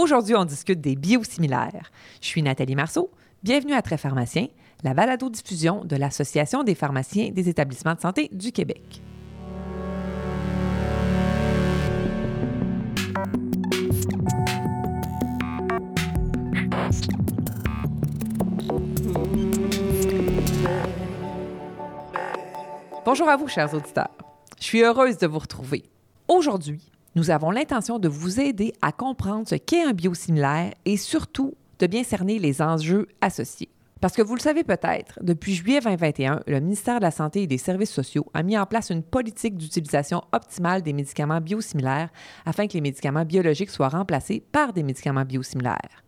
Aujourd'hui, on discute des biosimilaires. Je suis Nathalie Marceau. Bienvenue à Très Pharmacien, la balado-diffusion de l'Association des pharmaciens des établissements de santé du Québec. Bonjour à vous, chers auditeurs. Je suis heureuse de vous retrouver. Aujourd'hui, nous avons l'intention de vous aider à comprendre ce qu'est un biosimilaire et surtout de bien cerner les enjeux associés. Parce que vous le savez peut-être, depuis juillet 2021, le ministère de la Santé et des Services sociaux a mis en place une politique d'utilisation optimale des médicaments biosimilaires afin que les médicaments biologiques soient remplacés par des médicaments biosimilaires.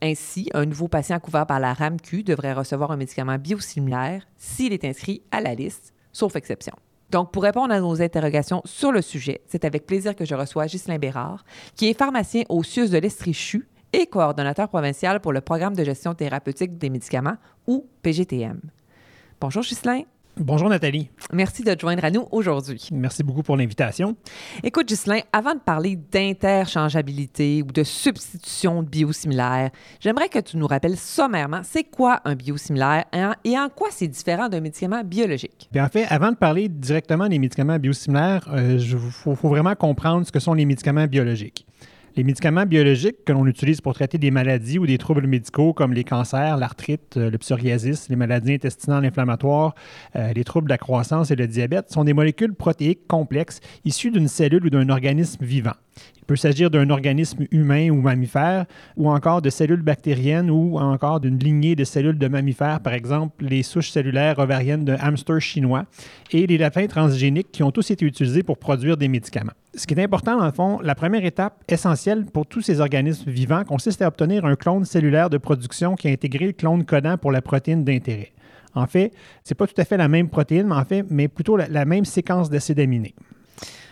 Ainsi, un nouveau patient couvert par la RAMQ devrait recevoir un médicament biosimilaire s'il est inscrit à la liste, sauf exception. Donc, pour répondre à nos interrogations sur le sujet, c'est avec plaisir que je reçois Ghislain Bérard, qui est pharmacien au CIUS de l'Estrichu et coordonnateur provincial pour le programme de gestion thérapeutique des médicaments, ou PGTM. Bonjour Ghislain. Bonjour Nathalie. Merci de te joindre à nous aujourd'hui. Merci beaucoup pour l'invitation. Écoute Ghislain, avant de parler d'interchangeabilité ou de substitution de biosimilaires, j'aimerais que tu nous rappelles sommairement c'est quoi un biosimilaire et en quoi c'est différent d'un médicament biologique? Bien, en fait, avant de parler directement des médicaments biosimilaires, il euh, faut, faut vraiment comprendre ce que sont les médicaments biologiques. Les médicaments biologiques que l'on utilise pour traiter des maladies ou des troubles médicaux comme les cancers, l'arthrite, euh, le psoriasis, les maladies intestinales inflammatoires, euh, les troubles de la croissance et le diabète sont des molécules protéiques complexes issues d'une cellule ou d'un organisme vivant. Il peut s'agir d'un organisme humain ou mammifère, ou encore de cellules bactériennes ou encore d'une lignée de cellules de mammifères, par exemple les souches cellulaires ovariennes de hamster chinois et les lapins transgéniques qui ont tous été utilisés pour produire des médicaments. Ce qui est important, dans le fond, la première étape essentielle pour tous ces organismes vivants consiste à obtenir un clone cellulaire de production qui a intégré le clone codant pour la protéine d'intérêt. En fait, ce n'est pas tout à fait la même protéine, mais en fait, mais plutôt la, la même séquence d'acides aminés.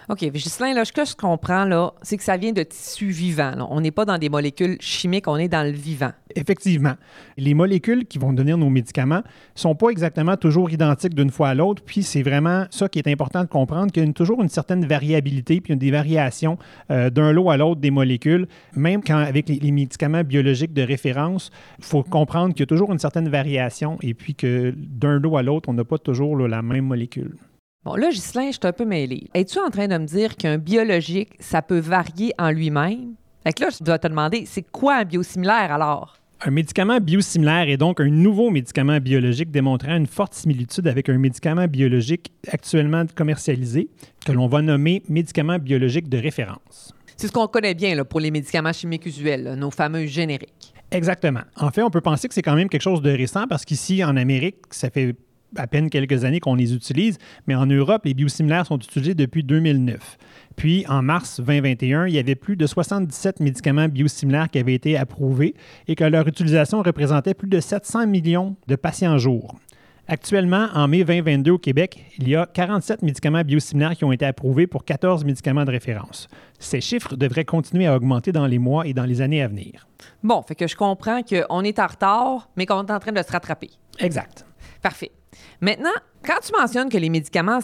OK. Gislain, là, ce que je comprends, là, c'est que ça vient de tissus vivants. On n'est pas dans des molécules chimiques, on est dans le vivant. Effectivement. Les molécules qui vont devenir nos médicaments sont pas exactement toujours identiques d'une fois à l'autre. Puis c'est vraiment ça qui est important de comprendre, qu'il y a toujours une certaine variabilité, puis il y a des variations euh, d'un lot à l'autre des molécules. Même quand avec les, médicaments biologiques de référence, il faut comprendre qu'il y a toujours une certaine variation et puis que d'un lot à l'autre, on n'a pas toujours la même molécule. Bon, là, Ghislain, je suis un peu mêlée. Es-tu en train de me dire qu'un biologique, ça peut varier en lui-même? Fait que là, je dois te demander, c'est quoi un biosimilaire alors? Un médicament biosimilaire est donc un nouveau médicament biologique démontrant une forte similitude avec un médicament biologique actuellement commercialisé, que l'on va nommer médicament biologique de référence. C'est ce qu'on connaît bien là, pour les médicaments chimiques usuels, nos fameux génériques. Exactement. En fait, on peut penser que c'est quand même quelque chose de récent parce qu'ici, en Amérique, ça fait à peine quelques années qu'on les utilise, mais en Europe, les biosimilaires sont utilisés depuis 2009. Puis, en mars 2021, il y avait plus de 77 médicaments biosimilaires qui avaient été approuvés et que leur utilisation représentait plus de 700 millions de patients jour. Actuellement, en mai 2022 au Québec, il y a 47 médicaments biosimilaires qui ont été approuvés pour 14 médicaments de référence. Ces chiffres devraient continuer à augmenter dans les mois et dans les années à venir. Bon, fait que je comprends qu'on est en retard, mais qu'on est en train de se rattraper. Exact. Parfait. Maintenant, quand tu mentionnes que les médicaments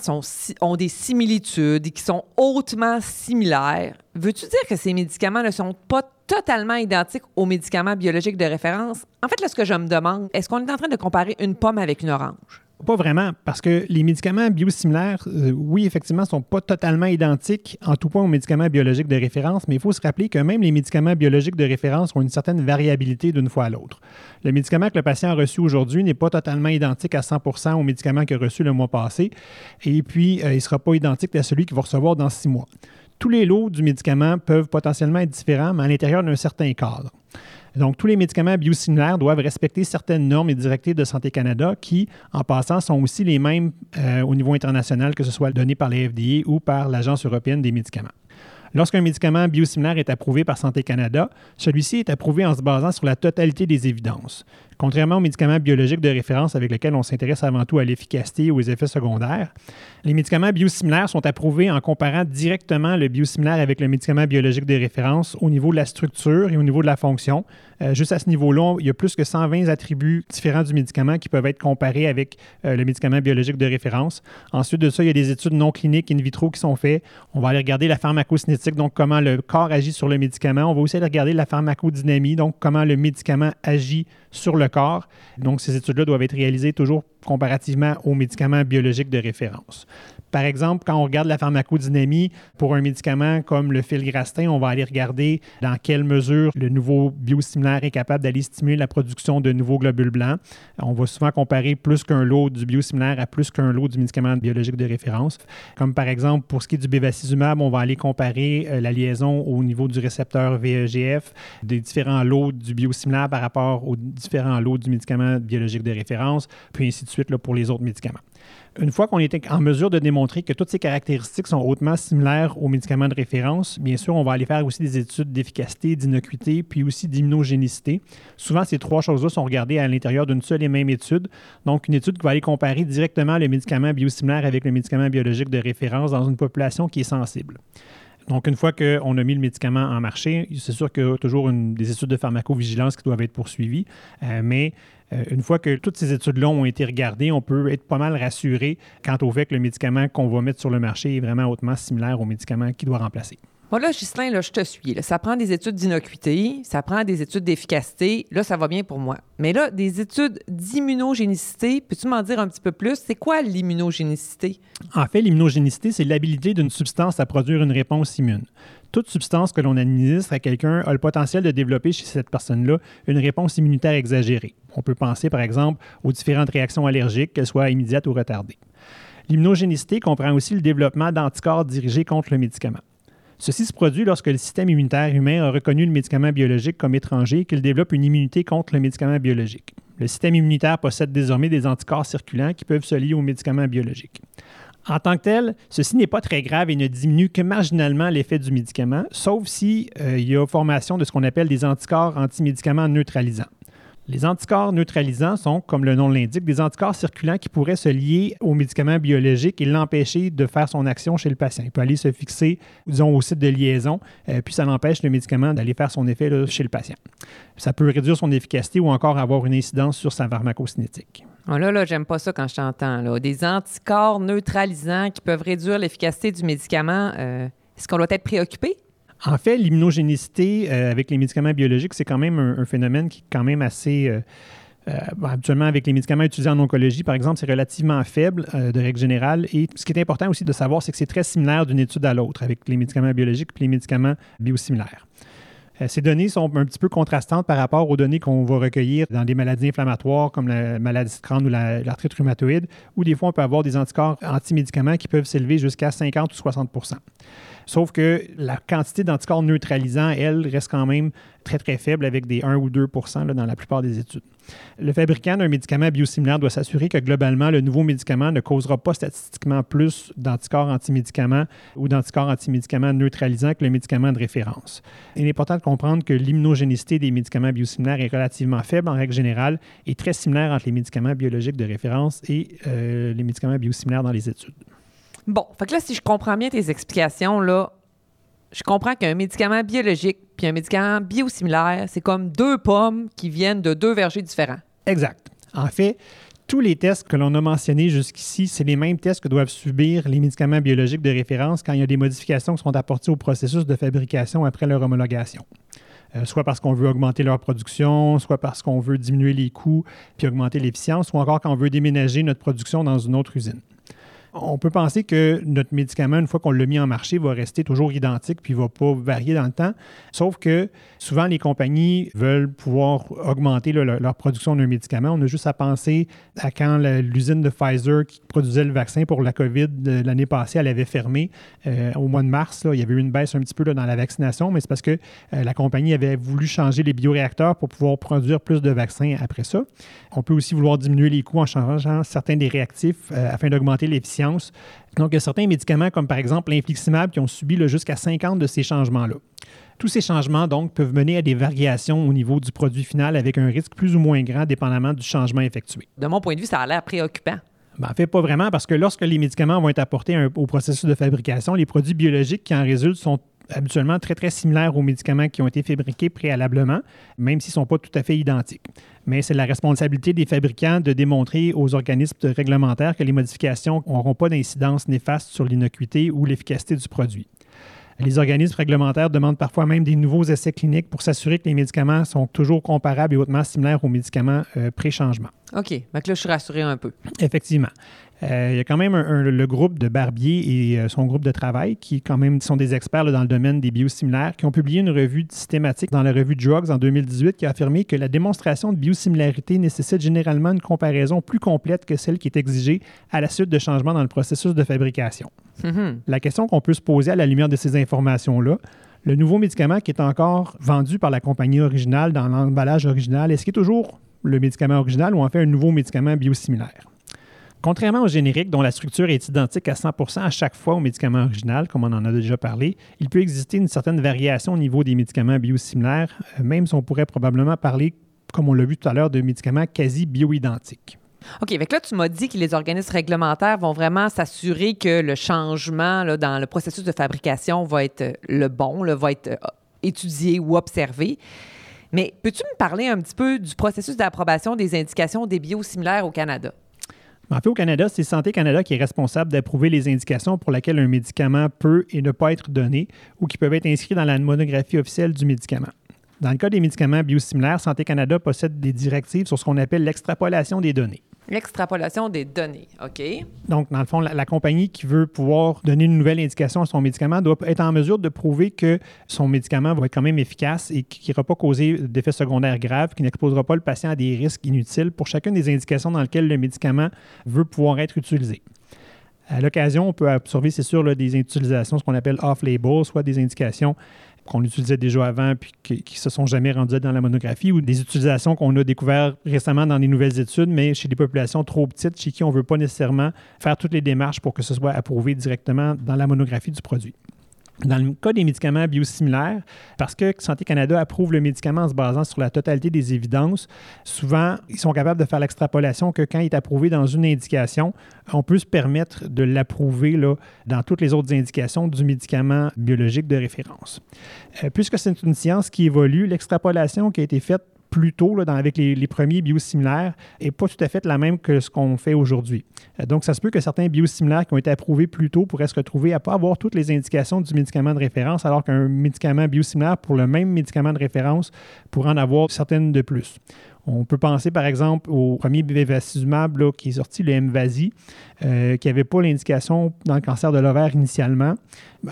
ont des similitudes et qui sont hautement similaires, veux-tu dire que ces médicaments ne sont pas totalement identiques aux médicaments biologiques de référence? En fait, là, ce que je me demande, est-ce qu'on est en train de comparer une pomme avec une orange? Pas vraiment, parce que les médicaments biosimilaires, euh, oui, effectivement, ne sont pas totalement identiques en tout point aux médicaments biologiques de référence, mais il faut se rappeler que même les médicaments biologiques de référence ont une certaine variabilité d'une fois à l'autre. Le médicament que le patient a reçu aujourd'hui n'est pas totalement identique à 100% au médicament qu'il a reçu le mois passé, et puis euh, il ne sera pas identique à celui qu'il va recevoir dans six mois. Tous les lots du médicament peuvent potentiellement être différents, mais à l'intérieur d'un certain cadre. Donc, tous les médicaments biosimilaires doivent respecter certaines normes et directives de Santé Canada qui, en passant, sont aussi les mêmes euh, au niveau international, que ce soit donné par les FDA ou par l'Agence européenne des médicaments. Lorsqu'un médicament biosimilaire est approuvé par Santé Canada, celui-ci est approuvé en se basant sur la totalité des évidences. Contrairement aux médicaments biologiques de référence avec lesquels on s'intéresse avant tout à l'efficacité ou aux effets secondaires, les médicaments biosimilaires sont approuvés en comparant directement le biosimilaire avec le médicament biologique de référence au niveau de la structure et au niveau de la fonction. Euh, juste à ce niveau-là, il y a plus que 120 attributs différents du médicament qui peuvent être comparés avec euh, le médicament biologique de référence. Ensuite de ça, il y a des études non cliniques in vitro qui sont faites. On va aller regarder la pharmacocinétique, donc comment le corps agit sur le médicament. On va aussi aller regarder la pharmacodynamie, donc comment le médicament agit sur le Donc, ces études-là doivent être réalisées toujours comparativement aux médicaments biologiques de référence. Par exemple, quand on regarde la pharmacodynamie pour un médicament comme le filgrastim, on va aller regarder dans quelle mesure le nouveau biosimilaire est capable d'aller stimuler la production de nouveaux globules blancs. On va souvent comparer plus qu'un lot du biosimilaire à plus qu'un lot du médicament biologique de référence. Comme par exemple, pour ce qui est du bevacizumab, on va aller comparer euh, la liaison au niveau du récepteur VEGF des différents lots du biosimilaire par rapport aux différents lots du médicament biologique de référence, puis ainsi de suite pour les autres médicaments. Une fois qu'on est en mesure de démontrer que toutes ces caractéristiques sont hautement similaires aux médicaments de référence, bien sûr, on va aller faire aussi des études d'efficacité, d'innocuité, puis aussi d'immunogénicité. Souvent, ces trois choses-là sont regardées à l'intérieur d'une seule et même étude. Donc, une étude qui va aller comparer directement le médicament biosimilaire avec le médicament biologique de référence dans une population qui est sensible. Donc, une fois qu'on a mis le médicament en marché, c'est sûr qu'il y a toujours des études de pharmacovigilance qui doivent être poursuivies, euh, mais euh, une fois que toutes ces études-là ont été regardées, on peut être pas mal rassuré quant au fait que le médicament qu'on va mettre sur le marché est vraiment hautement similaire au médicament qu'il doit remplacer. Bon, là, Ghislain, là, je te suis. Ça prend des études d'innocuité, ça prend des études d'efficacité. Là, ça va bien pour moi. Mais là, des études d'immunogénicité, peux-tu m'en dire un petit peu plus? C'est quoi l'immunogénicité? En fait, l'immunogénicité, c'est l'habilité d'une substance à produire une réponse immune toute substance que l'on administre à quelqu'un a le potentiel de développer chez cette personne-là une réponse immunitaire exagérée. On peut penser par exemple aux différentes réactions allergiques, qu'elles soient immédiates ou retardées. L'immunogénicité comprend aussi le développement d'anticorps dirigés contre le médicament. Ceci se produit lorsque le système immunitaire humain a reconnu le médicament biologique comme étranger et qu'il développe une immunité contre le médicament biologique. Le système immunitaire possède désormais des anticorps circulants qui peuvent se lier au médicament biologique. En tant que tel, ceci n'est pas très grave et ne diminue que marginalement l'effet du médicament, sauf si euh, y a formation de ce qu'on appelle des anticorps antimédicaments neutralisants. Les anticorps neutralisants sont, comme le nom l'indique, des anticorps circulants qui pourraient se lier au médicament biologique et l'empêcher de faire son action chez le patient. Il peut aller se fixer, disons, au site de liaison, euh, puis ça l'empêche le médicament d'aller faire son effet chez le patient. Ça peut réduire son efficacité ou encore avoir une incidence sur sa pharmacocinétique. Ah, là, là, j'aime pas ça quand je t'entends. Des anticorps neutralisants qui peuvent réduire l'efficacité du médicament. Euh, est-ce qu'on doit être préoccupé? En fait, l'immunogénicité euh, avec les médicaments biologiques, c'est quand même un, phénomène qui est quand même assez... Euh, euh, habituellement, avec les médicaments utilisés en oncologie, par exemple, c'est relativement faible de règle générale. Et ce qui est important aussi de savoir, c'est que c'est très similaire d'une étude à l'autre avec les médicaments biologiques et les médicaments biosimilaires. Ces données sont un petit peu contrastantes par rapport aux données qu'on va recueillir dans des maladies inflammatoires comme la maladie de ou l'arthrite rhumatoïde, où des fois on peut avoir des anticorps antimédicaments qui peuvent s'élever jusqu'à 50 ou 60% Sauf que la quantité d'anticorps neutralisants, elle, reste quand même très, très faible avec des 1 ou 2 dans la plupart des études. Le fabricant d'un médicament biosimilaire doit s'assurer que globalement, le nouveau médicament ne causera pas statistiquement plus d'anticorps antimédicaments ou d'anticorps antimédicaments neutralisants que le médicament de référence. Il est important de comprendre que l'immunogénicité des médicaments biosimilaires est relativement faible en règle générale et très similaire entre les médicaments biologiques de référence et euh, les médicaments biosimilaires dans les études. Bon, fait que là, si je comprends bien tes explications, là, je comprends qu'un médicament biologique puis un médicament biosimilaire, c'est comme deux pommes qui viennent de deux vergers différents. Exact. En fait, tous les tests que l'on a mentionnés jusqu'ici, c'est les mêmes tests que doivent subir les médicaments biologiques de référence quand il y a des modifications qui sont apportées au processus de fabrication après leur homologation. Euh, soit parce qu'on veut augmenter leur production, soit parce qu'on veut diminuer les coûts puis augmenter l'efficience, ou encore quand on veut déménager notre production dans une autre usine on peut penser que notre médicament, une fois qu'on l'a mis en marché, va rester toujours identique puis ne va pas varier dans le temps. Sauf que souvent, les compagnies veulent pouvoir augmenter leur, production d'un médicament. On a juste à penser à quand l'usine de Pfizer qui produisait le vaccin pour la COVID l'année passée, elle avait fermé euh, au mois de mars. il y avait eu une baisse un petit peu dans la vaccination, mais c'est parce que euh, la compagnie avait voulu changer les bioréacteurs pour pouvoir produire plus de vaccins après ça. On peut aussi vouloir diminuer les coûts en changeant certains des réactifs euh, afin d'augmenter l'efficience science. Donc, il y a certains médicaments, comme par exemple l'infliximab, qui ont subi jusqu'à 50 de ces changements-là. Tous ces changements, donc, peuvent mener à des variations au niveau du produit final avec un risque plus ou moins grand dépendamment du changement effectué. De mon point de vue, ça a l'air préoccupant. Ben, en fait, pas vraiment, parce que lorsque les médicaments vont être apportés au processus de fabrication, les produits biologiques qui en résultent sont habituellement très, très similaires aux médicaments qui ont été fabriqués préalablement, même s'ils ne sont pas tout à fait identiques. Mais c'est la responsabilité des fabricants de démontrer aux organismes réglementaires que les modifications n'auront pas d'incidence néfaste sur l'innocuité ou l'efficacité du produit. Les organismes réglementaires demandent parfois même des nouveaux essais cliniques pour s'assurer que les médicaments sont toujours comparables et hautement similaires aux médicaments euh, pré-changement. OK. Donc là, je suis rassuré un peu. Effectivement. Euh, il y a quand même le groupe de Barbier et euh, son groupe de travail qui, quand même, sont des experts dans le domaine des biosimilaires, qui ont publié une revue systématique dans la revue Drugs en 2018 qui a affirmé que la démonstration de biosimilarité nécessite généralement une comparaison plus complète que celle qui est exigée à la suite de changements dans le processus de fabrication. Mm-hmm. La question qu'on peut se poser à la lumière de ces informations-là, le nouveau médicament qui est encore vendu par la compagnie originale dans l'emballage original, est-ce qu'il est toujours le médicament original ou en fait un nouveau médicament biosimilaire? Contrairement au générique, dont la structure est identique à 100% à chaque fois au médicament original, comme on en a déjà parlé, il peut exister une certaine variation au niveau des médicaments biosimilaires, euh, même si on pourrait probablement parler, comme on l'a vu tout à l'heure, de médicaments quasi bioidentiques. OK, avec là, tu m'as dit que les organismes réglementaires vont vraiment s'assurer que le changement dans le processus de fabrication va être euh, le bon, va être euh, étudié ou observé. Mais peux-tu me parler un petit peu du processus d'approbation des indications des biosimilaires au Canada? En fait, au Canada, c'est Santé Canada qui est responsable d'approuver les indications pour lesquelles un médicament peut et ne pas être donné ou qui peuvent être inscrits dans la monographie officielle du médicament. Dans le cas des médicaments biosimilaires, Santé Canada possède des directives sur ce qu'on appelle l'extrapolation des données. L'extrapolation des données, OK? Donc, dans le fond, la, compagnie qui veut pouvoir donner une nouvelle indication à son médicament doit être en mesure de prouver que son médicament va être quand même efficace et qu'il n'ira pas causer d'effets secondaires graves, qui n'exposera pas le patient à des risques inutiles pour chacune des indications dans lesquelles le médicament veut pouvoir être utilisé. À l'occasion, on peut observer, c'est sûr, des utilisations, ce qu'on appelle off-label, soit des indications qu'on utilisait déjà avant puis qui ne se sont jamais rendues dans la monographie ou des utilisations qu'on a découvertes récemment dans des nouvelles études, mais chez des populations trop petites, chez qui on ne veut pas nécessairement faire toutes les démarches pour que ce soit approuvé directement dans la monographie du produit. Dans le cas des médicaments biosimilaires, parce que Santé Canada approuve le médicament en se basant sur la totalité des évidences, souvent, ils sont capables de faire l'extrapolation que quand il est approuvé dans une indication, on peut se permettre de l'approuver dans toutes les autres indications du médicament biologique de référence. Euh, puisque c'est une science qui évolue, l'extrapolation qui a été faite plus tôt avec les, premiers biosimilaires n'est pas tout à fait la même que ce qu'on fait aujourd'hui. Euh, donc, ça se peut que certains biosimilaires qui ont été approuvés plus tôt pourraient se retrouver à ne pas avoir toutes les indications du médicament de référence, alors qu'un médicament biosimilaire pour le même médicament de référence pourrait en avoir certaines de plus. On peut penser par exemple au premier bevacizumab qui est sorti, le Mvasi, euh, qui n'avait pas l'indication dans le cancer de l'ovaire initialement,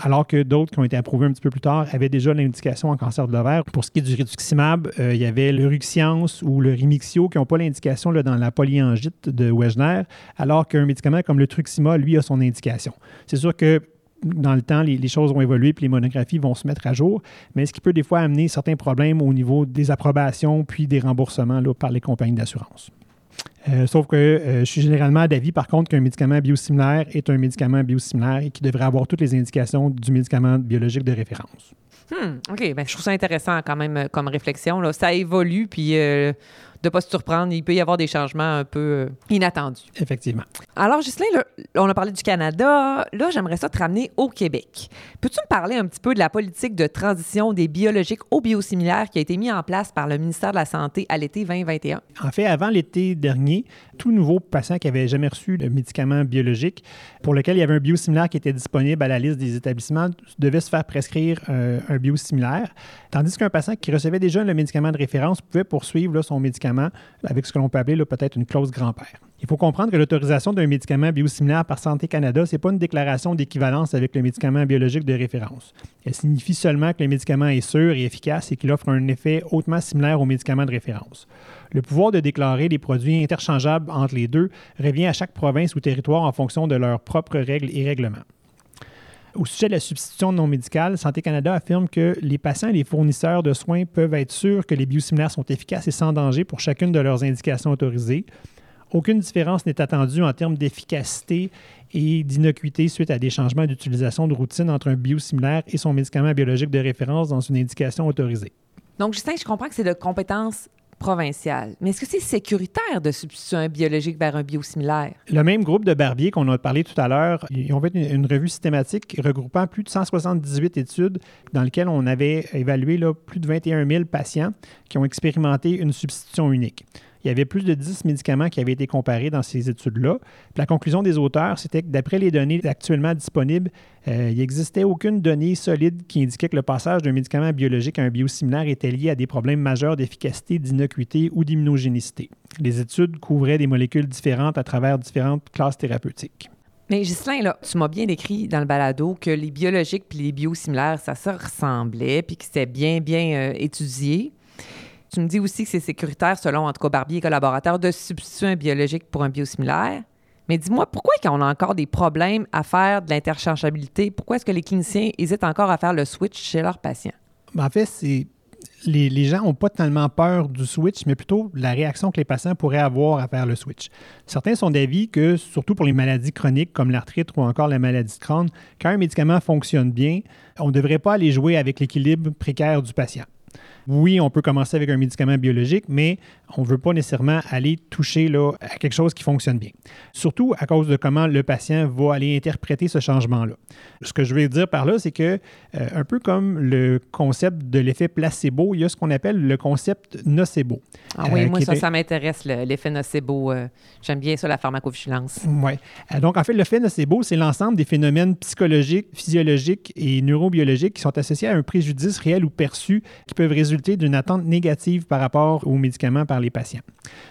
alors que d'autres qui ont été approuvés un petit peu plus tard avaient déjà l'indication en cancer de l'ovaire. Pour ce qui est du rituximab, euh, il y avait le Ruxience ou le Rimixio qui n'ont pas l'indication dans la polyangite de Wegener, alors qu'un médicament comme le Truxima, lui, a son indication. C'est sûr que dans le temps, les, choses vont évoluer puis les monographies vont se mettre à jour, mais ce qui peut des fois amener certains problèmes au niveau des approbations puis des remboursements là, par les compagnies d'assurance? Euh, sauf que euh, je suis généralement d'avis, par contre, qu'un médicament biosimilaire est un médicament biosimilaire et qui devrait avoir toutes les indications du médicament biologique de référence. Hmm, OK, ben, je trouve ça intéressant quand même euh, comme réflexion. Là. Ça évolue, puis de ne pas se surprendre. Il peut y avoir des changements un peu euh, inattendus. Effectivement. Alors, Ghislain, on a parlé du Canada. Là, j'aimerais ça te ramener au Québec. Peux-tu me parler un petit peu de la politique de transition des biologiques aux biosimilaires qui a été mise en place par le ministère de la Santé à l'été 2021? En fait, avant l'été dernier, tout nouveau patient qui avait jamais reçu de médicament biologique pour lequel il y avait un biosimilaire qui était disponible à la liste des établissements devait se faire prescrire euh, un biosimilaire, tandis qu'un patient qui recevait déjà le médicament de référence pouvait poursuivre son médicament avec ce que l'on peut appeler peut-être une clause grand-père. Il faut comprendre que l'autorisation d'un médicament biosimilaire par Santé Canada, ce n'est pas une déclaration d'équivalence avec le médicament biologique de référence. Elle signifie seulement que le médicament est sûr et efficace et qu'il offre un effet hautement similaire au médicament de référence. Le pouvoir de déclarer des produits interchangeables entre les deux revient à chaque province ou territoire en fonction de leurs propres règles et règlements. Au sujet de la substitution non médicale, Santé Canada affirme que les patients et les fournisseurs de soins peuvent être sûrs que les biosimilaires sont efficaces et sans danger pour chacune de leurs indications autorisées. Aucune différence n'est attendue en termes d'efficacité et d'innocuité suite à des changements d'utilisation de routine entre un biosimilaire et son médicament biologique de référence dans une indication autorisée. Donc, Justin, je comprends que c'est de compétence Mais est-ce que c'est sécuritaire de substituer un biologique vers un biosimilaire? Le même groupe de Barbier qu'on a parlé tout à l'heure, ils ont fait une, revue systématique regroupant plus de 178 études dans lesquelles on avait évalué plus de 21 000 patients qui ont expérimenté une substitution unique il y avait plus de 10 médicaments qui avaient été comparés dans ces études-là. La conclusion des auteurs, c'était que d'après les données actuellement disponibles, euh, il n'existait aucune donnée solide qui indiquait que le passage d'un médicament biologique à un biosimilaire était lié à des problèmes majeurs d'efficacité, d'innocuité ou d'immunogénicité. Les études couvraient des molécules différentes à travers différentes classes thérapeutiques. Mais Ghislain, là, tu m'as bien décrit dans le balado que les biologiques puis les biosimilaires, ça se ressemblait, puis que c'était bien, bien euh, étudié. Tu me dis aussi que c'est sécuritaire, selon en tout cas Barbier et collaborateurs, de substituer un biologique pour un biosimilaire. Mais dis-moi, pourquoi quand on a encore des problèmes à faire de l'interchangeabilité, pourquoi est-ce que les cliniciens hésitent encore à faire le switch chez leurs patients? Ben, en fait, c'est les, gens n'ont pas tellement peur du switch, mais plutôt la réaction que les patients pourraient avoir à faire le switch. Certains sont d'avis que, surtout pour les maladies chroniques comme l'arthrite ou encore la maladie de Crohn, quand un médicament fonctionne bien, on ne devrait pas aller jouer avec l'équilibre précaire du patient oui, on peut commencer avec un médicament biologique, mais on ne veut pas nécessairement aller toucher là, à quelque chose qui fonctionne bien. Surtout à cause de comment le patient va aller interpréter ce changement-là. Ce que je veux dire par là, c'est que, euh, un peu comme le concept de l'effet placebo, il y a ce qu'on appelle le concept nocebo. Ah oui, euh, moi, ça, ça m'intéresse, l'effet nocebo. Euh, j'aime bien ça, la pharmacovigilance. Oui. donc, en fait, l'effet nocebo, c'est l'ensemble des phénomènes psychologiques, physiologiques et neurobiologiques qui sont associés à un préjudice réel ou perçu qui peuvent résulter d'une attente négative par rapport aux médicaments par les patients.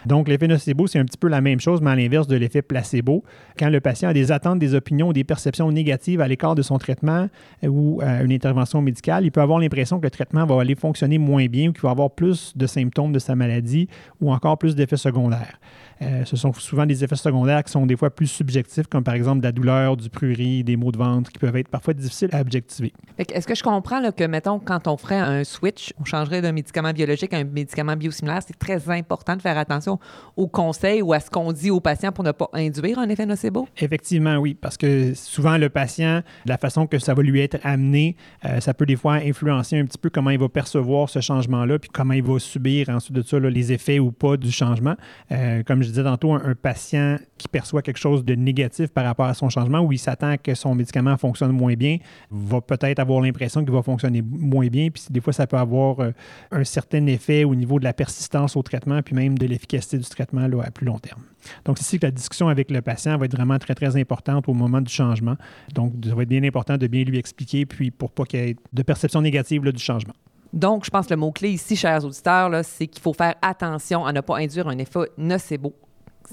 Donc, l'effet nocebo, c'est un petit peu la même chose, mais à l'inverse de l'effet placebo. Quand le patient a des attentes, des opinions ou des perceptions négatives à l'écart de son traitement euh, ou à une intervention médicale, il peut avoir l'impression que le traitement va aller fonctionner moins bien ou qu'il va avoir plus de symptômes de sa maladie ou encore plus d'effets secondaires. Euh, ce sont souvent des effets secondaires qui sont des fois plus subjectifs, comme par exemple de la douleur, du prurit, des maux de ventre, qui peuvent être parfois difficiles à objectiver. Est-ce que je comprends que, mettons, quand on ferait un switch, on changerait d'un médicament biologique à un médicament biosimilaire, c'est très important de faire attention aux conseils ou à ce qu'on dit aux patients pour ne pas induire un effet nocebo? Effectivement, oui, parce que souvent, le patient, la façon que ça va lui être amené, euh, ça peut des fois influencer un petit peu comment il va percevoir ce changement-là, puis comment il va subir ensuite de ça les effets ou pas du changement. Euh, comme je disais tantôt, un, patient qui perçoit quelque chose de négatif par rapport à son changement ou il s'attend que son médicament fonctionne moins bien, va peut-être avoir l'impression qu'il va fonctionner moins bien. Puis des fois, ça peut avoir euh, un certain effet au niveau de la persistance au traitement, puis même de l'efficacité du traitement à plus long terme. Donc, c'est ici que la discussion avec le patient va être vraiment très, très importante au moment du changement. Donc, ça va être bien important de bien lui expliquer, puis pour pas qu'il y ait de perception négative là, du changement. Donc, je pense que le mot-clé ici, chers auditeurs, c'est qu'il faut faire attention à ne pas induire un effet nocebo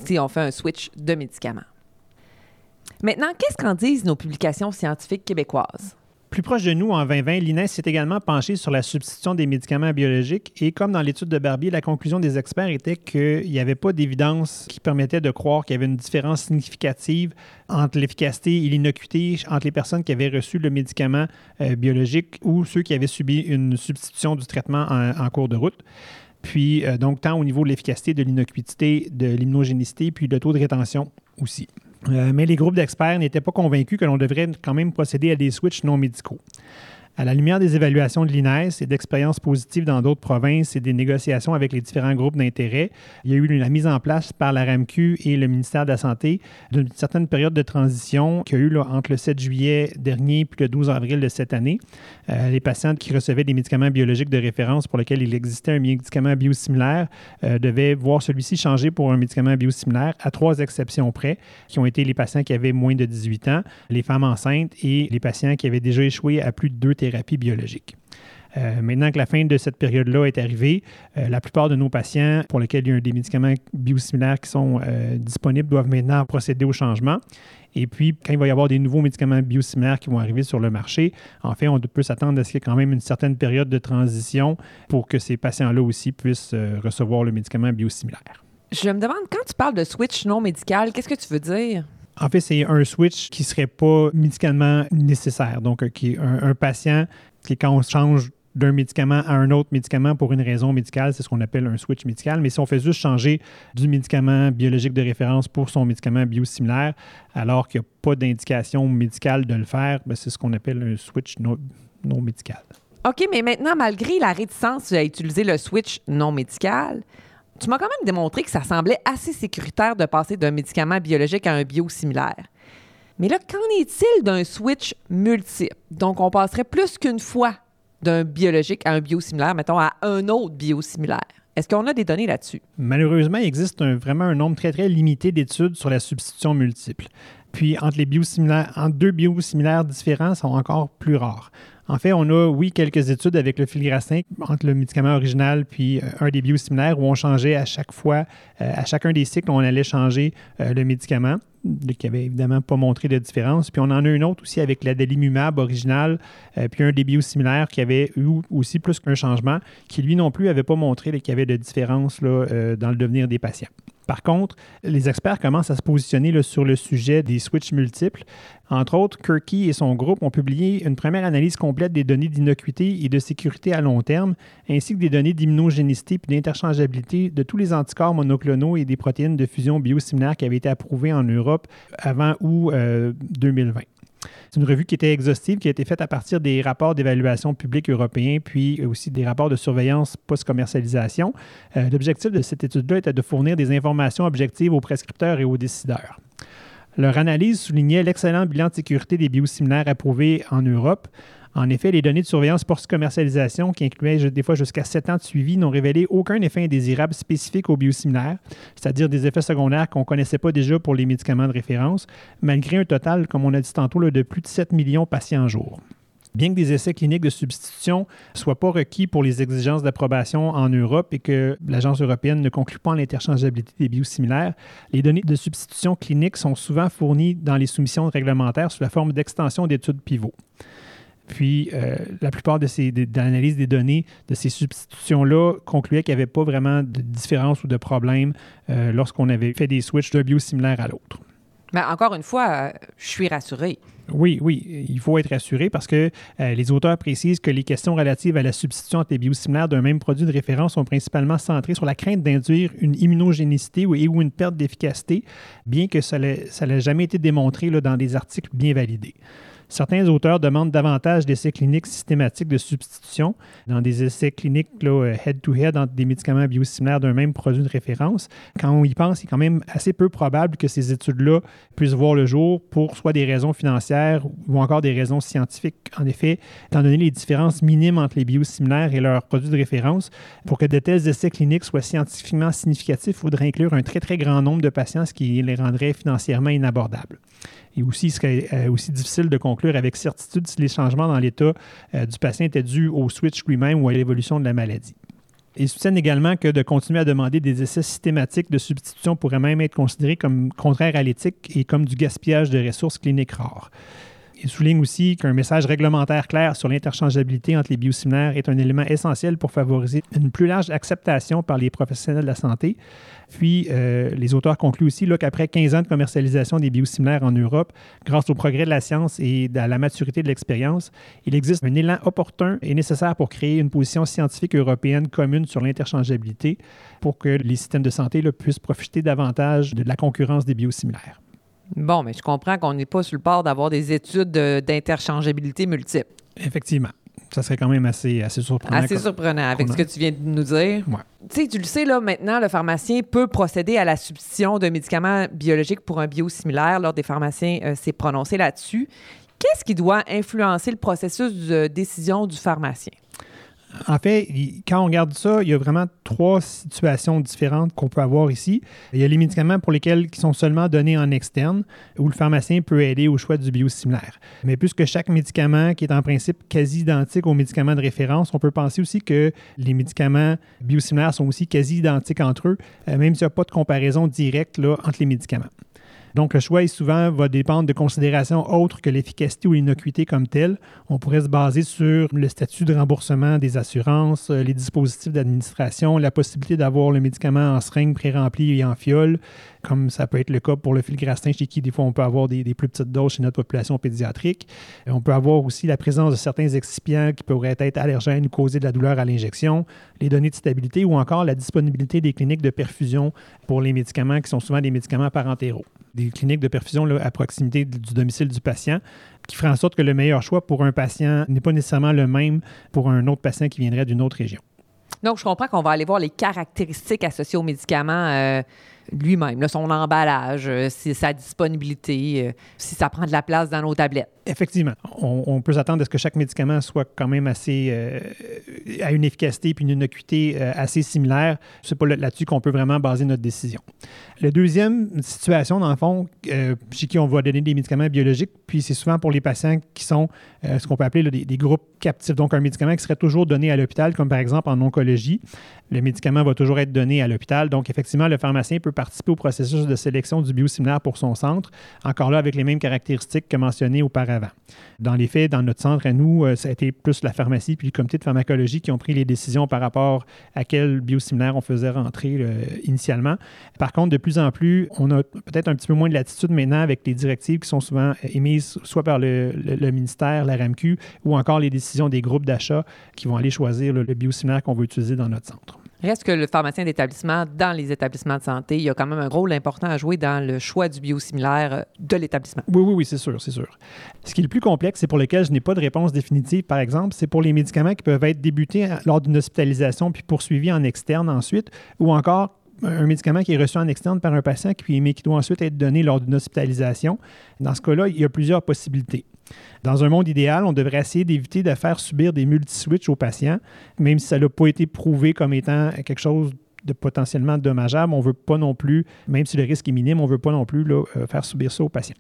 si on fait un switch de médicaments. Maintenant, qu'est-ce qu'en disent nos publications scientifiques québécoises? Plus proche de nous, en 2020, l'INES s'est également penché sur la substitution des médicaments biologiques et comme dans l'étude de Barbier, la conclusion des experts était qu'il n'y avait pas d'évidence qui permettait de croire qu'il y avait une différence significative entre l'efficacité et l'innocuité entre les personnes qui avaient reçu le médicament euh, biologique ou ceux qui avaient subi une substitution du traitement en cours de route. Puis, euh, donc, tant au niveau de l'efficacité, de l'innocuité, de l'immunogénicité, puis le taux de rétention aussi. Euh, mais les groupes d'experts n'étaient pas convaincus que l'on devrait quand même procéder à des switches non médicaux. À la lumière des évaluations de l'INES et d'expériences positives dans d'autres provinces et des négociations avec les différents groupes d'intérêt, il y a eu la mise en place par la RAMQ et le ministère de la Santé d'une certaine période de transition qui a eu entre le 7 juillet dernier et le 12 avril de cette année. Euh, les patients qui recevaient des médicaments biologiques de référence pour lesquels il existait un médicament biosimilaire euh, devaient voir celui-ci changer pour un médicament biosimilaire à trois exceptions près, qui ont été les patients qui avaient moins de 18 ans, les femmes enceintes et les patients qui avaient déjà échoué à plus de deux thérapie biologique. Euh, maintenant que la fin de cette période-là est arrivée, euh, la plupart de nos patients pour lesquels il y a des médicaments biosimilaires qui sont euh, disponibles doivent maintenant procéder au changement. Et puis, quand il va y avoir des nouveaux médicaments biosimilaires qui vont arriver sur le marché, en fait, on peut s'attendre à ce qu'il y ait quand même une certaine période de transition pour que ces patients-là aussi puissent recevoir le médicament biosimilaire. Je me demande, quand tu parles de switch non médical, qu'est-ce que tu veux dire? En fait, c'est un switch qui ne serait pas médicalement nécessaire. Donc, qui un, patient qui, quand on change d'un médicament à un autre médicament pour une raison médicale, c'est ce qu'on appelle un switch médical. Mais si on fait juste changer du médicament biologique de référence pour son médicament biosimilaire, alors qu'il n'y a pas d'indication médicale de le faire, ben, c'est ce qu'on appelle un switch non médical. OK, mais maintenant, malgré la réticence à utiliser le switch non médical, tu m'as quand même démontré que ça semblait assez sécuritaire de passer d'un médicament biologique à un biosimilaire. Mais là, qu'en est-il d'un switch multiple? Donc, on passerait plus qu'une fois d'un biologique à un biosimilaire, mettons, à un autre biosimilaire. Est-ce qu'on a des données là-dessus? Malheureusement, il existe vraiment un nombre très, très limité d'études sur la substitution multiple. Puis, entre, les biosimilaires, entre deux biosimilaires différents, sont encore plus rares. En fait, on a, oui, quelques études avec le filgrastim entre le médicament original puis euh, un des biosimilaires où on changeait à chaque fois, euh, à chacun des cycles, on allait changer euh, le médicament qui n'avait évidemment pas montré de différence. Puis on en a une autre aussi avec l'adalimumab original, puis un des biosimilaires qui avait eu aussi plus qu'un changement, qui lui non plus n'avait pas montré qu'il y avait de différence dans le devenir des patients. Par contre, les experts commencent à se positionner sur le sujet des switches multiples. Entre autres, Kirky et son groupe ont publié une première analyse complète des données d'innocuité et de sécurité à long terme, ainsi que des données d'immunogénicité et d'interchangeabilité de tous les anticorps monoclonaux et des protéines de fusion biosimilaires qui avaient été approuvés en Europe avant août 2020. C'est une revue qui était exhaustive, qui a été faite à partir des rapports d'évaluation publique européens, puis aussi des rapports de surveillance post-commercialisation. Euh, l'objectif de cette étude-là était de fournir des informations objectives aux prescripteurs et aux décideurs. Leur analyse soulignait l'excellent bilan de sécurité des biosimilaires approuvés en Europe, en effet, les données de surveillance post-commercialisation, qui incluaient des fois jusqu'à 7 ans de suivi, n'ont révélé aucun effet indésirable spécifique aux biosimilaires, c'est-à-dire des effets secondaires qu'on ne connaissait pas déjà pour les médicaments de référence, malgré un total, comme on a dit tantôt, de plus de 7 millions de patients jour. Bien que des essais cliniques de substitution ne soient pas requis pour les exigences d'approbation en Europe et que l'Agence européenne ne conclut pas l'interchangeabilité des biosimilaires, les données de substitution clinique sont souvent fournies dans les soumissions réglementaires sous la forme d'extension d'études pivot. Puis, euh, la plupart de ces d'analyse des données de ces substitutions-là concluaient qu'il n'y avait pas vraiment de différence ou de problème euh, lorsqu'on avait fait des switches d'un biosimilaire à l'autre. Mais encore une fois, euh, je suis rassuré. Oui, oui, il faut être rassuré parce que les auteurs précisent que les questions relatives à la substitution entre les biosimilaires d'un même produit de référence sont principalement centrées sur la crainte d'induire une immunogénicité ou, ou une perte d'efficacité, bien que ça n'a jamais été démontré là, dans des articles bien validés. Certains auteurs demandent davantage d'essais cliniques systématiques de substitution dans des essais cliniques euh, head-to-head entre des médicaments biosimilaires d'un même produit de référence. Quand on y pense, il est quand même assez peu probable que ces études-là puissent voir le jour pour soit des raisons financières ou encore des raisons scientifiques. En effet, étant donné les différences minimes entre les biosimilaires et leurs produits de référence, pour que de tels essais cliniques soient scientifiquement significatifs, il faudrait inclure un très très grand nombre de patients, ce qui les rendrait financièrement inabordables. Et aussi, ce serait euh, aussi difficile de conclure avec certitude si les changements dans l'état euh, du patient étaient dus au switch lui-même ou à l'évolution de la maladie. Ils soutiennent également que de continuer à demander des essais systématiques de substitution pourrait même être considéré comme contraire à l'éthique et comme du gaspillage de ressources cliniques rares. Il souligne aussi qu'un message réglementaire clair sur l'interchangeabilité entre les biosimilaires est un élément essentiel pour favoriser une plus large acceptation par les professionnels de la santé. Puis, euh, les auteurs concluent aussi qu'après 15 ans de commercialisation des biosimilaires en Europe, grâce au progrès de la science et à la maturité de l'expérience, il existe un élan opportun et nécessaire pour créer une position scientifique européenne commune sur l'interchangeabilité pour que les systèmes de santé puissent profiter davantage de la concurrence des biosimilaires. Bon, mais je comprends qu'on n'est pas sur le port d'avoir des études d'interchangeabilité multiple. Effectivement. Ça serait quand même assez, assez surprenant. Assez surprenant avec ce que tu viens de nous dire. Ouais. Tu sais, tu le sais, là, maintenant, le pharmacien peut procéder à la substitution d'un médicament biologique pour un biosimilaire. Lors des pharmaciens euh, s'est prononcé là-dessus. Qu'est-ce qui doit influencer le processus de décision du pharmacien? En fait, quand on regarde ça, il y a vraiment trois situations différentes qu'on peut avoir ici. Il y a les médicaments pour lesquels qui sont seulement donnés en externe, où le pharmacien peut aider au choix du biosimilaire. Mais puisque chaque médicament qui est en principe quasi identique aux médicaments de référence, on peut penser aussi que les médicaments biosimilaires sont aussi quasi identiques entre eux, euh, même s'il n'y a pas de comparaison directe là, entre les médicaments. Donc, le choix, souvent, va dépendre de considérations autres que l'efficacité ou l'innocuité comme telle. On pourrait se baser sur le statut de remboursement des assurances, euh, les dispositifs d'administration, la possibilité d'avoir le médicament en seringue pré-rempli et en fiole, comme ça peut être le cas pour le filgrastin, chez qui des fois on peut avoir des, plus petites doses chez notre population pédiatrique. On peut avoir aussi la présence de certains excipients qui pourraient être allergènes ou causer de la douleur à l'injection, les données de stabilité ou encore la disponibilité des cliniques de perfusion pour les médicaments qui sont souvent des médicaments parentéraux. Des cliniques de perfusion à proximité du domicile du patient qui ferait en sorte que le meilleur choix pour un patient n'est pas nécessairement le même pour un autre patient qui viendrait d'une autre région. Donc, je comprends qu'on va aller voir les caractéristiques associées aux médicaments euh, lui-même, son emballage, euh, sa disponibilité, euh, si ça prend de la place dans nos tablettes. Effectivement. On, peut s'attendre à ce que chaque médicament soit quand même assez. À une efficacité et une innocuité assez similaire. C'est pas là-dessus qu'on peut vraiment baser notre décision. La deuxième situation, dans le fond, chez qui on va donner des médicaments biologiques, puis c'est souvent pour les patients qui sont ce qu'on peut appeler des, groupes captifs. Donc, un médicament qui serait toujours donné à l'hôpital, comme par exemple en oncologie. Le médicament va toujours être donné à l'hôpital. Donc, effectivement, le pharmacien peut participer au processus de sélection du biosimilaire pour son centre, encore là avec les mêmes caractéristiques que mentionnées auparavant. Dans les faits, dans notre centre, à nous, euh, ça a été plus la pharmacie puis le comité de pharmacologie qui ont pris les décisions par rapport à quel biosimilaire on faisait rentrer euh, initialement. Par contre, de plus en plus, on a peut-être un petit peu moins de latitude maintenant avec les directives qui sont souvent émises soit par le, ministère, la RAMQ, ou encore les décisions des groupes d'achat qui vont aller choisir le biosimilaire qu'on veut utiliser dans notre centre. Reste que le pharmacien d'établissement, dans les établissements de santé, il y a quand même un rôle important à jouer dans le choix du biosimilaire euh, de l'établissement. Oui, oui, oui, c'est sûr, c'est sûr. Ce qui est le plus complexe et pour lequel je n'ai pas de réponse définitive, par exemple, c'est pour les médicaments qui peuvent être débutés lors d'une hospitalisation puis poursuivis en externe ensuite, ou encore un médicament qui est reçu en externe par un patient, mais qui doit ensuite être donné lors d'une hospitalisation. Dans ce cas-là, il y a plusieurs possibilités. Dans un monde idéal, on devrait essayer d'éviter de faire subir des multi-switches aux patients, même si ça n'a pas été prouvé comme étant quelque chose de potentiellement dommageable. On ne veut pas non plus, même si le risque est minime, on ne veut pas non plus euh, faire subir ça aux patients.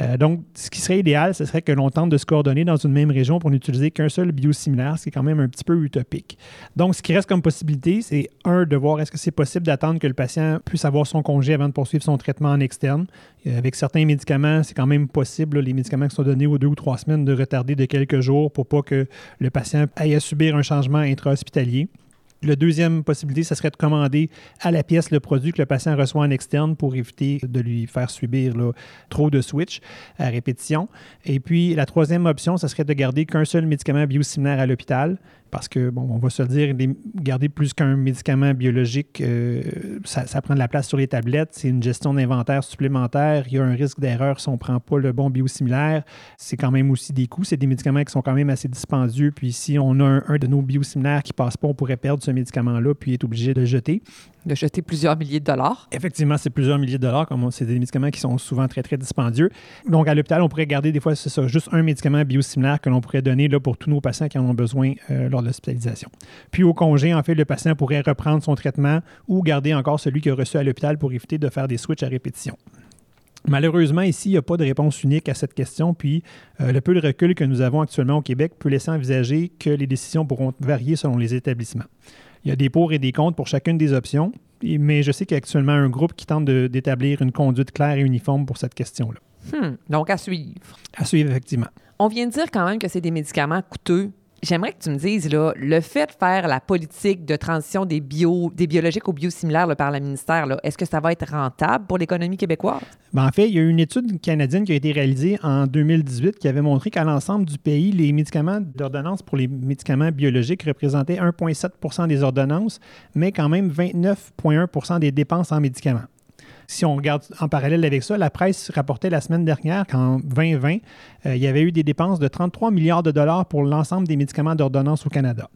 Euh, donc, ce qui serait idéal, ce serait que l'on tente de se coordonner dans une même région pour n'utiliser qu'un seul biosimilaire, ce qui est quand même un petit peu utopique. Donc, ce qui reste comme possibilité, c'est un, de voir est-ce que c'est possible d'attendre que le patient puisse avoir son congé avant de poursuivre son traitement en externe. Euh, avec certains médicaments, c'est quand même possible, les médicaments qui sont donnés aux deux ou trois semaines, de retarder de quelques jours pour pas que le patient aille à subir un changement intra-hospitalier. La deuxième possibilité, ce serait de commander à la pièce le produit que le patient reçoit en externe pour éviter de lui faire subir trop de switch à répétition. Et puis, la troisième option, ce serait de garder qu'un seul médicament biosimilaire à l'hôpital parce que, bon, on va se dire, garder plus qu'un médicament biologique, euh, ça, prend de la place sur les tablettes. C'est une gestion d'inventaire supplémentaire. Il y a un risque d'erreur si on ne prend pas le bon biosimilaire. C'est quand même aussi des coûts. C'est des médicaments qui sont quand même assez dispendieux. Puis si on a un, de nos biosimilaires qui ne passe pas, on pourrait perdre ce médicament-là puis être obligé de le jeter de jeter plusieurs milliers de dollars. Effectivement, c'est plusieurs milliers de dollars. Comme c'est des médicaments qui sont souvent très, très dispendieux. Donc, à l'hôpital, on pourrait garder des fois, c'est ça, juste un médicament biosimilaire que l'on pourrait donner là, pour tous nos patients qui en ont besoin euh, lors de l'hospitalisation. Puis, au congé, en fait, le patient pourrait reprendre son traitement ou garder encore celui qu'il a reçu à l'hôpital pour éviter de faire des switches à répétition. Malheureusement, ici, il n'y a pas de réponse unique à cette question, puis euh, le peu de recul que nous avons actuellement au Québec peut laisser envisager que les décisions pourront varier selon les établissements. Il y a des pour et des contre pour chacune des options, mais je sais qu'il y a actuellement un groupe qui tente d'établir une conduite claire et uniforme pour cette question-là. Hmm, donc, à suivre. À suivre, effectivement. On vient de dire quand même que c'est des médicaments coûteux J'aimerais que tu me dises, le fait de faire la politique de transition des, bio, biologiques aux biosimilaires par le ministère, est-ce que ça va être rentable pour l'économie québécoise? Ben, en fait, il y a une étude canadienne qui a été réalisée en 2018 qui avait montré qu'à l'ensemble du pays, les médicaments d'ordonnance pour les médicaments biologiques représentaient 1,7% des ordonnances, mais quand même 29,1% des dépenses en médicaments. Si on regarde en parallèle avec ça, la presse rapportait la semaine dernière qu'en 2020, euh, il y avait eu des dépenses de 33 milliards de dollars pour l'ensemble des médicaments d'ordonnance au Canada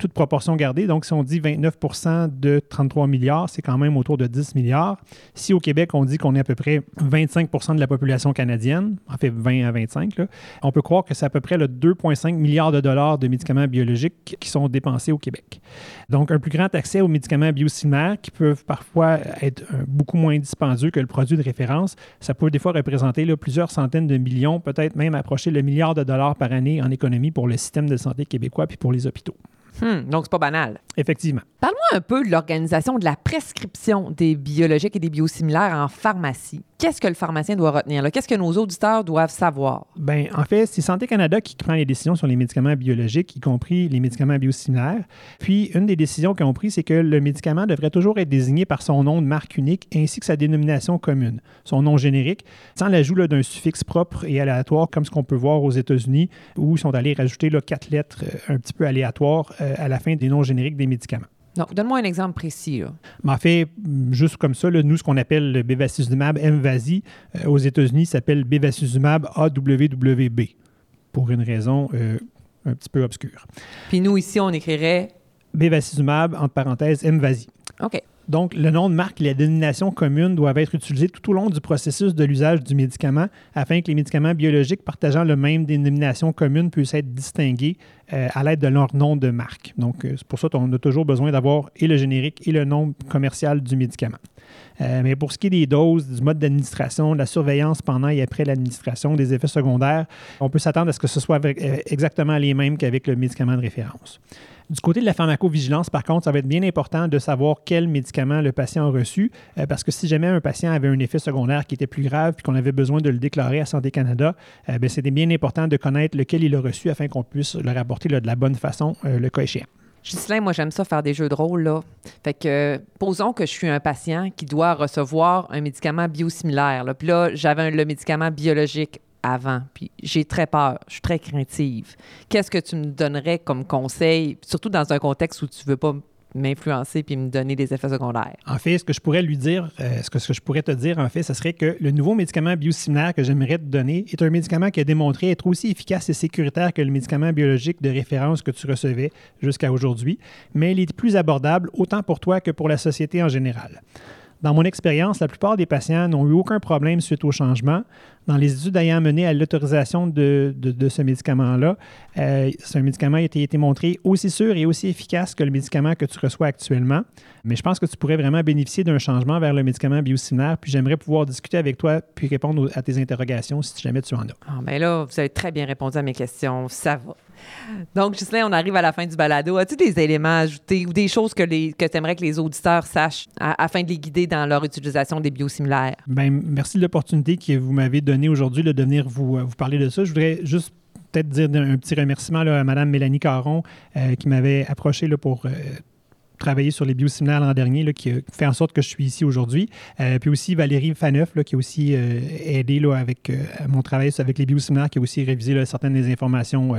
toute proportion gardée. Donc, si on dit 29% de 33 milliards, c'est quand même autour de 10 milliards. Si au Québec, on dit qu'on est à peu près 25% de la population canadienne, en fait 20 à 25, on peut croire que c'est à peu près le 2,5 milliards de dollars de médicaments biologiques qui sont dépensés au Québec. Donc, un plus grand accès aux médicaments biosimilaires qui peuvent parfois être euh, beaucoup moins dispendieux que le produit de référence, ça peut des fois représenter plusieurs centaines de millions, peut-être même approcher le milliard de dollars par année en économie pour le système de santé québécois puis pour les hôpitaux. Hmm, donc, c'est pas banal. Effectivement. Parle-moi un peu de l'organisation de la prescription des biologiques et des biosimilaires en pharmacie. Qu'est-ce que le pharmacien doit retenir? Qu'est-ce que nos auditeurs doivent savoir? Ben, en fait, c'est Santé Canada qui prend les décisions sur les médicaments biologiques, y compris les médicaments biosimilaires. Puis, une des décisions qu'ils ont prises, c'est que le médicament devrait toujours être désigné par son nom de marque unique ainsi que sa dénomination commune, son nom générique, sans l'ajout d'un suffixe propre et aléatoire comme ce qu'on peut voir aux États-Unis, où ils sont allés rajouter quatre lettres euh, un petit peu aléatoires euh, à la fin des noms génériques des médicaments. Donc, donne-moi un exemple précis. en fait, juste comme ça, nous, ce qu'on appelle le bevacizumab MVASI, euh, aux États-Unis, s'appelle bevacizumab AWWB, pour une raison euh, un petit peu obscure. Puis nous, ici, on écrirait... Bevacizumab, entre parenthèses, MVASI. OK. Donc, le nom de marque et la dénomination commune doivent être utilisés tout au long du processus de l'usage du médicament afin que les médicaments biologiques partageant le même dénomination commune puissent être distingués euh, à l'aide de leur nom de marque. Donc, euh, c'est pour ça qu'on a toujours besoin d'avoir et le générique et le nom commercial du médicament. Euh, mais pour ce qui est des doses, du mode d'administration, de la surveillance pendant et après l'administration, des effets secondaires, on peut s'attendre à ce que ce soit exactement les mêmes qu'avec le médicament de référence. Du côté de la pharmacovigilance, par contre, ça va être bien important de savoir quel médicament le patient a reçu, euh, parce que si jamais un patient avait un effet secondaire qui était plus grave et qu'on avait besoin de le déclarer à Santé Canada, euh, ben, c'était bien important de connaître lequel il a reçu afin qu'on puisse le rapporter de la bonne façon, euh, le cas échéant. Ghislain, moi, j'aime ça faire des jeux de rôle, là. Fait que, posons que je suis un patient qui doit recevoir un médicament biosimilaire. Puis là, j'avais le médicament biologique avant. Puis j'ai très peur, je suis très craintive. Qu'est-ce que tu me donnerais comme conseil, surtout dans un contexte où tu veux pas m'influencer puis me donner des effets secondaires? En fait, ce que je pourrais lui dire, euh, ce, que, ce que je pourrais te dire, en fait, ce serait que le nouveau médicament biosimilaire que j'aimerais te donner est un médicament qui a démontré être aussi efficace et sécuritaire que le médicament biologique de référence que tu recevais jusqu'à aujourd'hui, mais il est plus abordable autant pour toi que pour la société en général. Dans mon expérience, la plupart des patients n'ont eu aucun problème suite au changement. Dans les études ayant mené à l'autorisation de, ce médicament-là, euh, ce médicament a été, été, montré aussi sûr et aussi efficace que le médicament que tu reçois actuellement. Mais je pense que tu pourrais vraiment bénéficier d'un changement vers le médicament biosimilaire. Puis j'aimerais pouvoir discuter avec toi puis répondre à tes interrogations si jamais tu en as. Ah, bien là, vous avez très bien répondu à mes questions. Ça va. Donc, Ghislain, on arrive à la fin du balado. As-tu des éléments ajoutés ou des choses que, que tu aimerais que les auditeurs sachent afin de les guider dans leur utilisation des biosimilaires? Bien, merci de l'opportunité que vous m'avez donnée aujourd'hui de venir vous, euh, vous parler de ça. Je voudrais juste peut-être dire un petit remerciement à Mme Mélanie Caron euh, qui m'avait approché pour euh, travailler sur les biosimilaires l'an dernier, qui a fait en sorte que je suis ici aujourd'hui. puis aussi Valérie Faneuf, qui a aussi aidé avec mon travail avec les biosimilaires, qui a aussi révisé certaines des informations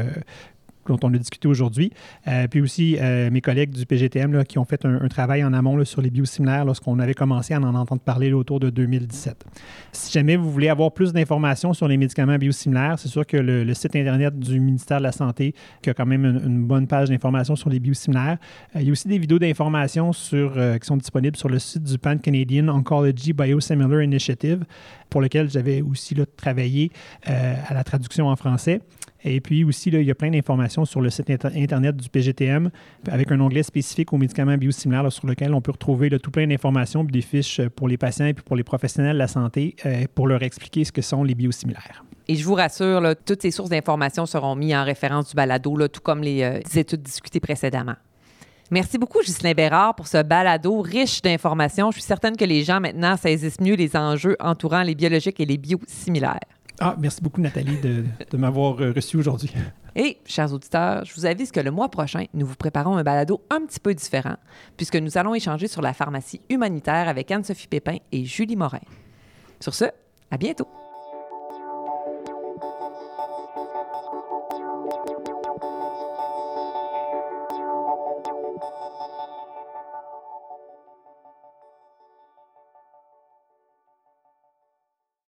dont on a discuté aujourd'hui. Euh, puis aussi euh, mes collègues du PGTM qui ont fait un, travail en amont sur les biosimilaires lorsqu'on avait commencé à en entendre parler autour de 2017. Si jamais vous voulez avoir plus d'informations sur les médicaments biosimilaires, c'est sûr que le, site Internet du ministère de la Santé, qui a quand même une, bonne page d'informations sur les biosimilaires, euh, il y a aussi des vidéos d'informations qui sont disponibles sur le site du Pan Canadian Oncology Biosimilar Initiative, pour lequel j'avais aussi là, travaillé à la traduction en français. Et puis aussi, il y a plein d'informations sur le site Internet du PGTM avec un onglet spécifique aux médicaments biosimilaires sur lequel on peut retrouver tout plein d'informations, des fiches pour les patients et pour les professionnels de la santé euh, pour leur expliquer ce que sont les biosimilaires. Et je vous rassure, toutes ces sources d'informations seront mises en référence du balado, tout comme les euh, études discutées précédemment. Merci beaucoup, Ghislain Bérard, pour ce balado riche d'informations. Je suis certaine que les gens maintenant saisissent mieux les enjeux entourant les biologiques et les biosimilaires. Ah, merci beaucoup, Nathalie, de, m'avoir euh, reçu aujourd'hui. Et, chers auditeurs, je vous avise que le mois prochain, nous vous préparons un balado un petit peu différent, puisque nous allons échanger sur la pharmacie humanitaire avec Anne-Sophie Pépin et Julie Morin. Sur ce, à bientôt.